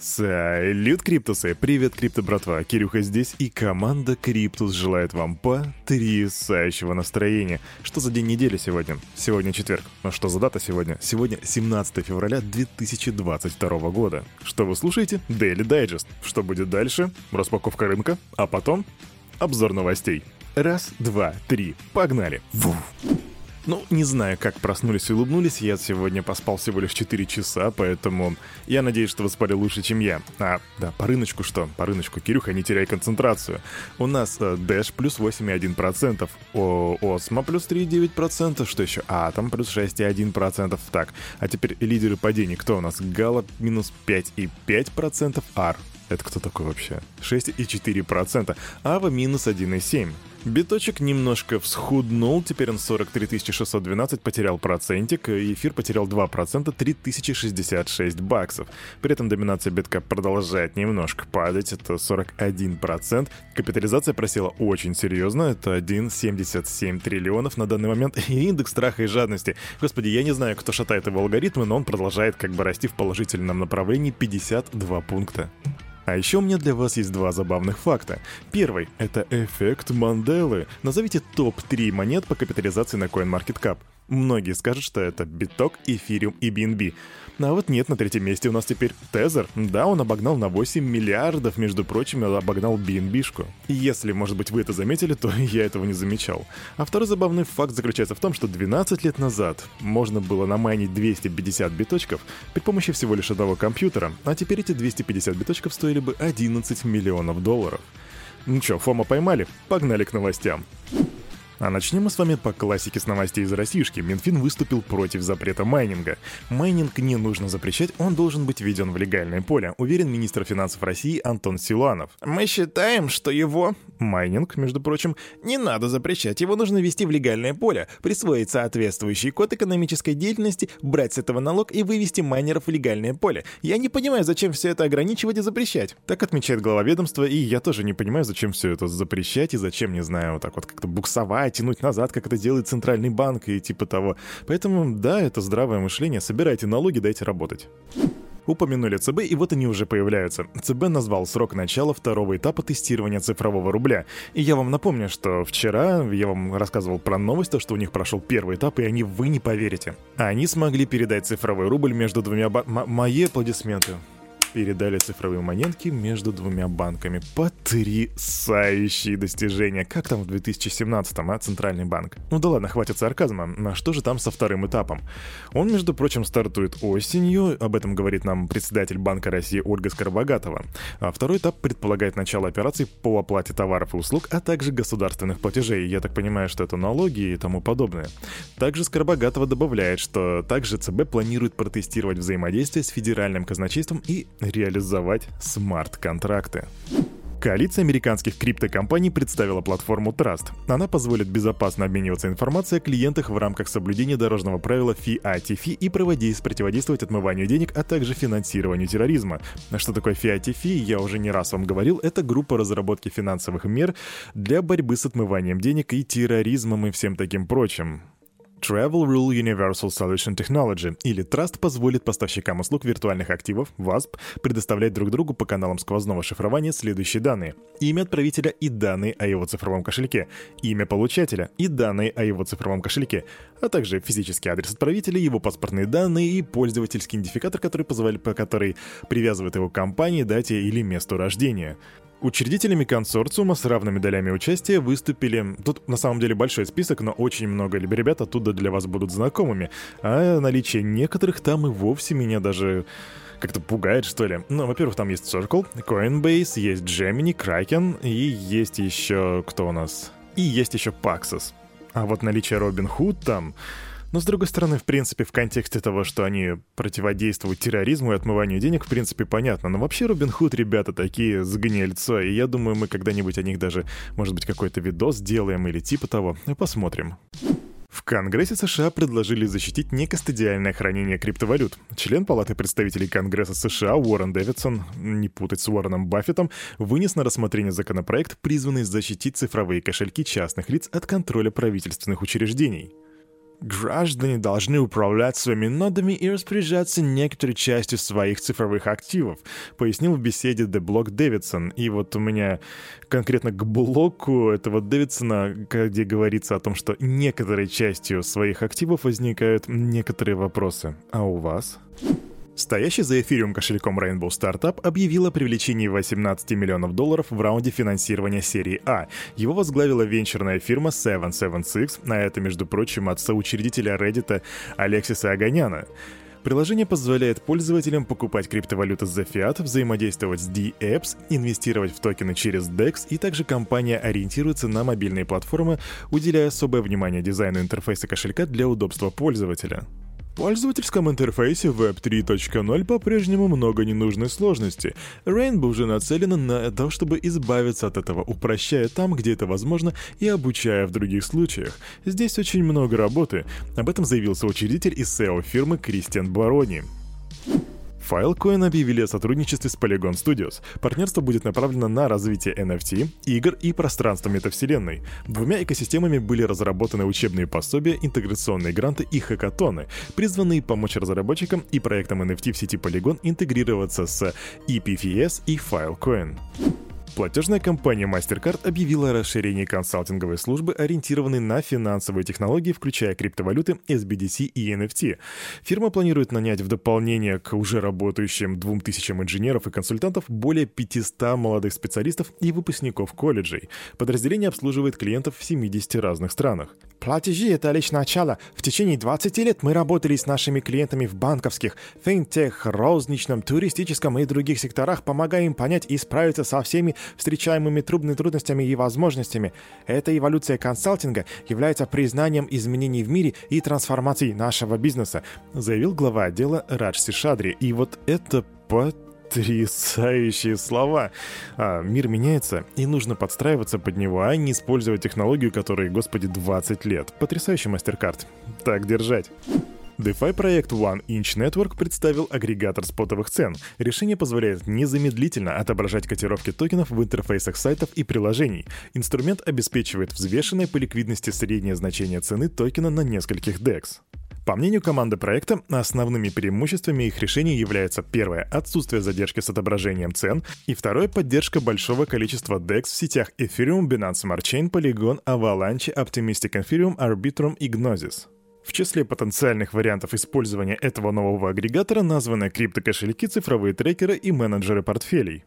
Салют, Криптусы! Привет, Крипто братва! Кирюха здесь, и команда Криптус желает вам потрясающего настроения. Что за день недели сегодня? Сегодня четверг. Ну что за дата сегодня? Сегодня 17 февраля 2022 года. Что вы слушаете? Daily Digest. Что будет дальше? Распаковка рынка, а потом обзор новостей. Раз, два, три. Погнали! Вуф. Ну, не знаю, как проснулись и улыбнулись, я сегодня поспал всего лишь 4 часа, поэтому я надеюсь, что вы спали лучше, чем я. А, да, по рыночку что? По рыночку, Кирюха, не теряй концентрацию. У нас э, Dash плюс 8,1%, о, Осмо плюс 3,9%, что еще? Атом плюс 6,1%. Так, а теперь лидеры падений. Кто у нас? Гала минус 5,5%, Ар это кто такой вообще? 6,4%. Ава минус 1,7%. Биточек немножко всхуднул, теперь он 43 612, потерял процентик, эфир потерял 2%, 3066 баксов. При этом доминация битка продолжает немножко падать, это 41%. Капитализация просела очень серьезно, это 1,77 триллионов на данный момент. И индекс страха и жадности. Господи, я не знаю, кто шатает его алгоритмы, но он продолжает как бы расти в положительном направлении 52 пункта. А еще у меня для вас есть два забавных факта. Первый — это эффект Манделы. Назовите топ-3 монет по капитализации на CoinMarketCap. Многие скажут, что это биток, эфириум и BNB. А вот нет, на третьем месте у нас теперь Тезер. Да, он обогнал на 8 миллиардов, между прочим, обогнал BNB-шку. Если, может быть, вы это заметили, то я этого не замечал. А второй забавный факт заключается в том, что 12 лет назад можно было намайнить 250 биточков при помощи всего лишь одного компьютера, а теперь эти 250 биточков стоили бы 11 миллионов долларов. Ну чё, Фома поймали? Погнали к новостям. А начнем мы с вами по классике с новостей из Российски. Минфин выступил против запрета майнинга. Майнинг не нужно запрещать, он должен быть введен в легальное поле, уверен министр финансов России Антон Силуанов. Мы считаем, что его... Майнинг, между прочим, не надо запрещать, его нужно ввести в легальное поле, присвоить соответствующий код экономической деятельности, брать с этого налог и вывести майнеров в легальное поле. Я не понимаю, зачем все это ограничивать и запрещать. Так отмечает глава ведомства, и я тоже не понимаю, зачем все это запрещать и зачем, не знаю, вот так вот как-то буксовать тянуть назад, как это делает Центральный банк и типа того. Поэтому, да, это здравое мышление. Собирайте налоги, дайте работать. Упомянули ЦБ, и вот они уже появляются. ЦБ назвал срок начала второго этапа тестирования цифрового рубля. И я вам напомню, что вчера я вам рассказывал про новость, то, что у них прошел первый этап, и они вы не поверите. Они смогли передать цифровой рубль между двумя... Ба- мои аплодисменты передали цифровые монетки между двумя банками. Потрясающие достижения. Как там в 2017-м, а, Центральный банк? Ну да ладно, хватит сарказма. А что же там со вторым этапом? Он, между прочим, стартует осенью. Об этом говорит нам председатель Банка России Ольга Скоробогатова. А второй этап предполагает начало операций по оплате товаров и услуг, а также государственных платежей. Я так понимаю, что это налоги и тому подобное. Также Скоробогатова добавляет, что также ЦБ планирует протестировать взаимодействие с федеральным казначейством и реализовать смарт-контракты. Коалиция американских криптокомпаний представила платформу Trust. Она позволит безопасно обмениваться информацией о клиентах в рамках соблюдения дорожного правила FIATFI и проводить, противодействовать отмыванию денег, а также финансированию терроризма. Что такое FIATFI, я уже не раз вам говорил, это группа разработки финансовых мер для борьбы с отмыванием денег и терроризмом и всем таким прочим. Travel Rule Universal Solution Technology, или Trust, позволит поставщикам услуг виртуальных активов, WASP, предоставлять друг другу по каналам сквозного шифрования следующие данные. Имя отправителя и данные о его цифровом кошельке, имя получателя и данные о его цифровом кошельке, а также физический адрес отправителя, его паспортные данные и пользовательский идентификатор, который, позволяет, который привязывает его к компании, дате или месту рождения. Учредителями консорциума с равными долями участия выступили... Тут на самом деле большой список, но очень много ребят оттуда для вас будут знакомыми. А наличие некоторых там и вовсе меня даже как-то пугает, что ли. Ну, во-первых, там есть Circle, Coinbase, есть Gemini, Kraken, и есть еще... Кто у нас? И есть еще Paxos. А вот наличие Robinhood там... Но, с другой стороны, в принципе, в контексте того, что они противодействуют терроризму и отмыванию денег, в принципе, понятно. Но вообще Робин Худ ребята такие с гнильцо, и я думаю, мы когда-нибудь о них даже, может быть, какой-то видос сделаем или типа того. Посмотрим. В Конгрессе США предложили защитить некостадиальное хранение криптовалют. Член Палаты представителей Конгресса США Уоррен Дэвидсон, не путать с Уорреном Баффетом, вынес на рассмотрение законопроект, призванный защитить цифровые кошельки частных лиц от контроля правительственных учреждений. Граждане должны управлять своими нодами и распоряжаться некоторой частью своих цифровых активов, пояснил в беседе The Block Дэвидсон. И вот у меня конкретно к блоку этого Дэвидсона, где говорится о том, что некоторой частью своих активов возникают некоторые вопросы. А у вас? Стоящий за эфириум кошельком Rainbow Startup объявил о привлечении 18 миллионов долларов в раунде финансирования серии А. Его возглавила венчурная фирма 776, а это, между прочим, от соучредителя Reddit Алексиса Аганяна. Приложение позволяет пользователям покупать криптовалюты за фиат, взаимодействовать с D-Apps, инвестировать в токены через DEX, и также компания ориентируется на мобильные платформы, уделяя особое внимание дизайну интерфейса кошелька для удобства пользователя. Пользовательском интерфейсе Web 3.0 по-прежнему много ненужной сложности. Rainbow же нацелена на то, чтобы избавиться от этого, упрощая там, где это возможно, и обучая в других случаях. Здесь очень много работы. Об этом заявил соучредитель и SEO фирмы Кристиан Барони. Filecoin объявили о сотрудничестве с Polygon Studios. Партнерство будет направлено на развитие NFT, игр и пространства метавселенной. Двумя экосистемами были разработаны учебные пособия, интеграционные гранты и хакатоны, призванные помочь разработчикам и проектам NFT в сети Polygon интегрироваться с EPFS и Filecoin. Платежная компания MasterCard объявила о расширении консалтинговой службы, ориентированной на финансовые технологии, включая криптовалюты, SBDC и NFT. Фирма планирует нанять в дополнение к уже работающим 2000 инженеров и консультантов более 500 молодых специалистов и выпускников колледжей. Подразделение обслуживает клиентов в 70 разных странах. Платежи — это лишь начало. В течение 20 лет мы работали с нашими клиентами в банковских, финтех, розничном, туристическом и других секторах, помогая им понять и справиться со всеми встречаемыми трудными трудностями и возможностями. Эта эволюция консалтинга является признанием изменений в мире и трансформацией нашего бизнеса, заявил глава отдела Радж Сишадри. И вот это потрясающие слова. А, мир меняется, и нужно подстраиваться под него, а не использовать технологию, которой, господи, 20 лет. Потрясающий мастер-карт. Так держать. DeFi проект One Inch Network представил агрегатор спотовых цен. Решение позволяет незамедлительно отображать котировки токенов в интерфейсах сайтов и приложений. Инструмент обеспечивает взвешенное по ликвидности среднее значение цены токена на нескольких DEX. По мнению команды проекта, основными преимуществами их решений являются первое — отсутствие задержки с отображением цен, и второе — поддержка большого количества DEX в сетях Ethereum, Binance Smart Chain, Polygon, Avalanche, Optimistic Ethereum, Arbitrum и Gnosis. В числе потенциальных вариантов использования этого нового агрегатора названы криптокошельки, цифровые трекеры и менеджеры портфелей.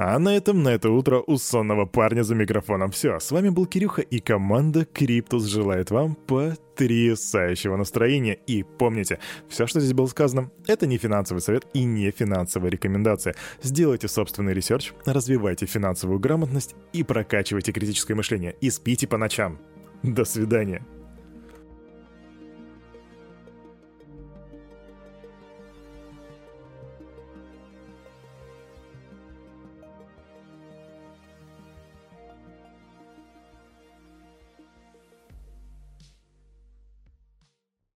А на этом на это утро у сонного парня за микрофоном все. С вами был Кирюха и команда Криптус желает вам потрясающего настроения. И помните, все, что здесь было сказано, это не финансовый совет и не финансовая рекомендация. Сделайте собственный research, развивайте финансовую грамотность и прокачивайте критическое мышление. И спите по ночам. До свидания.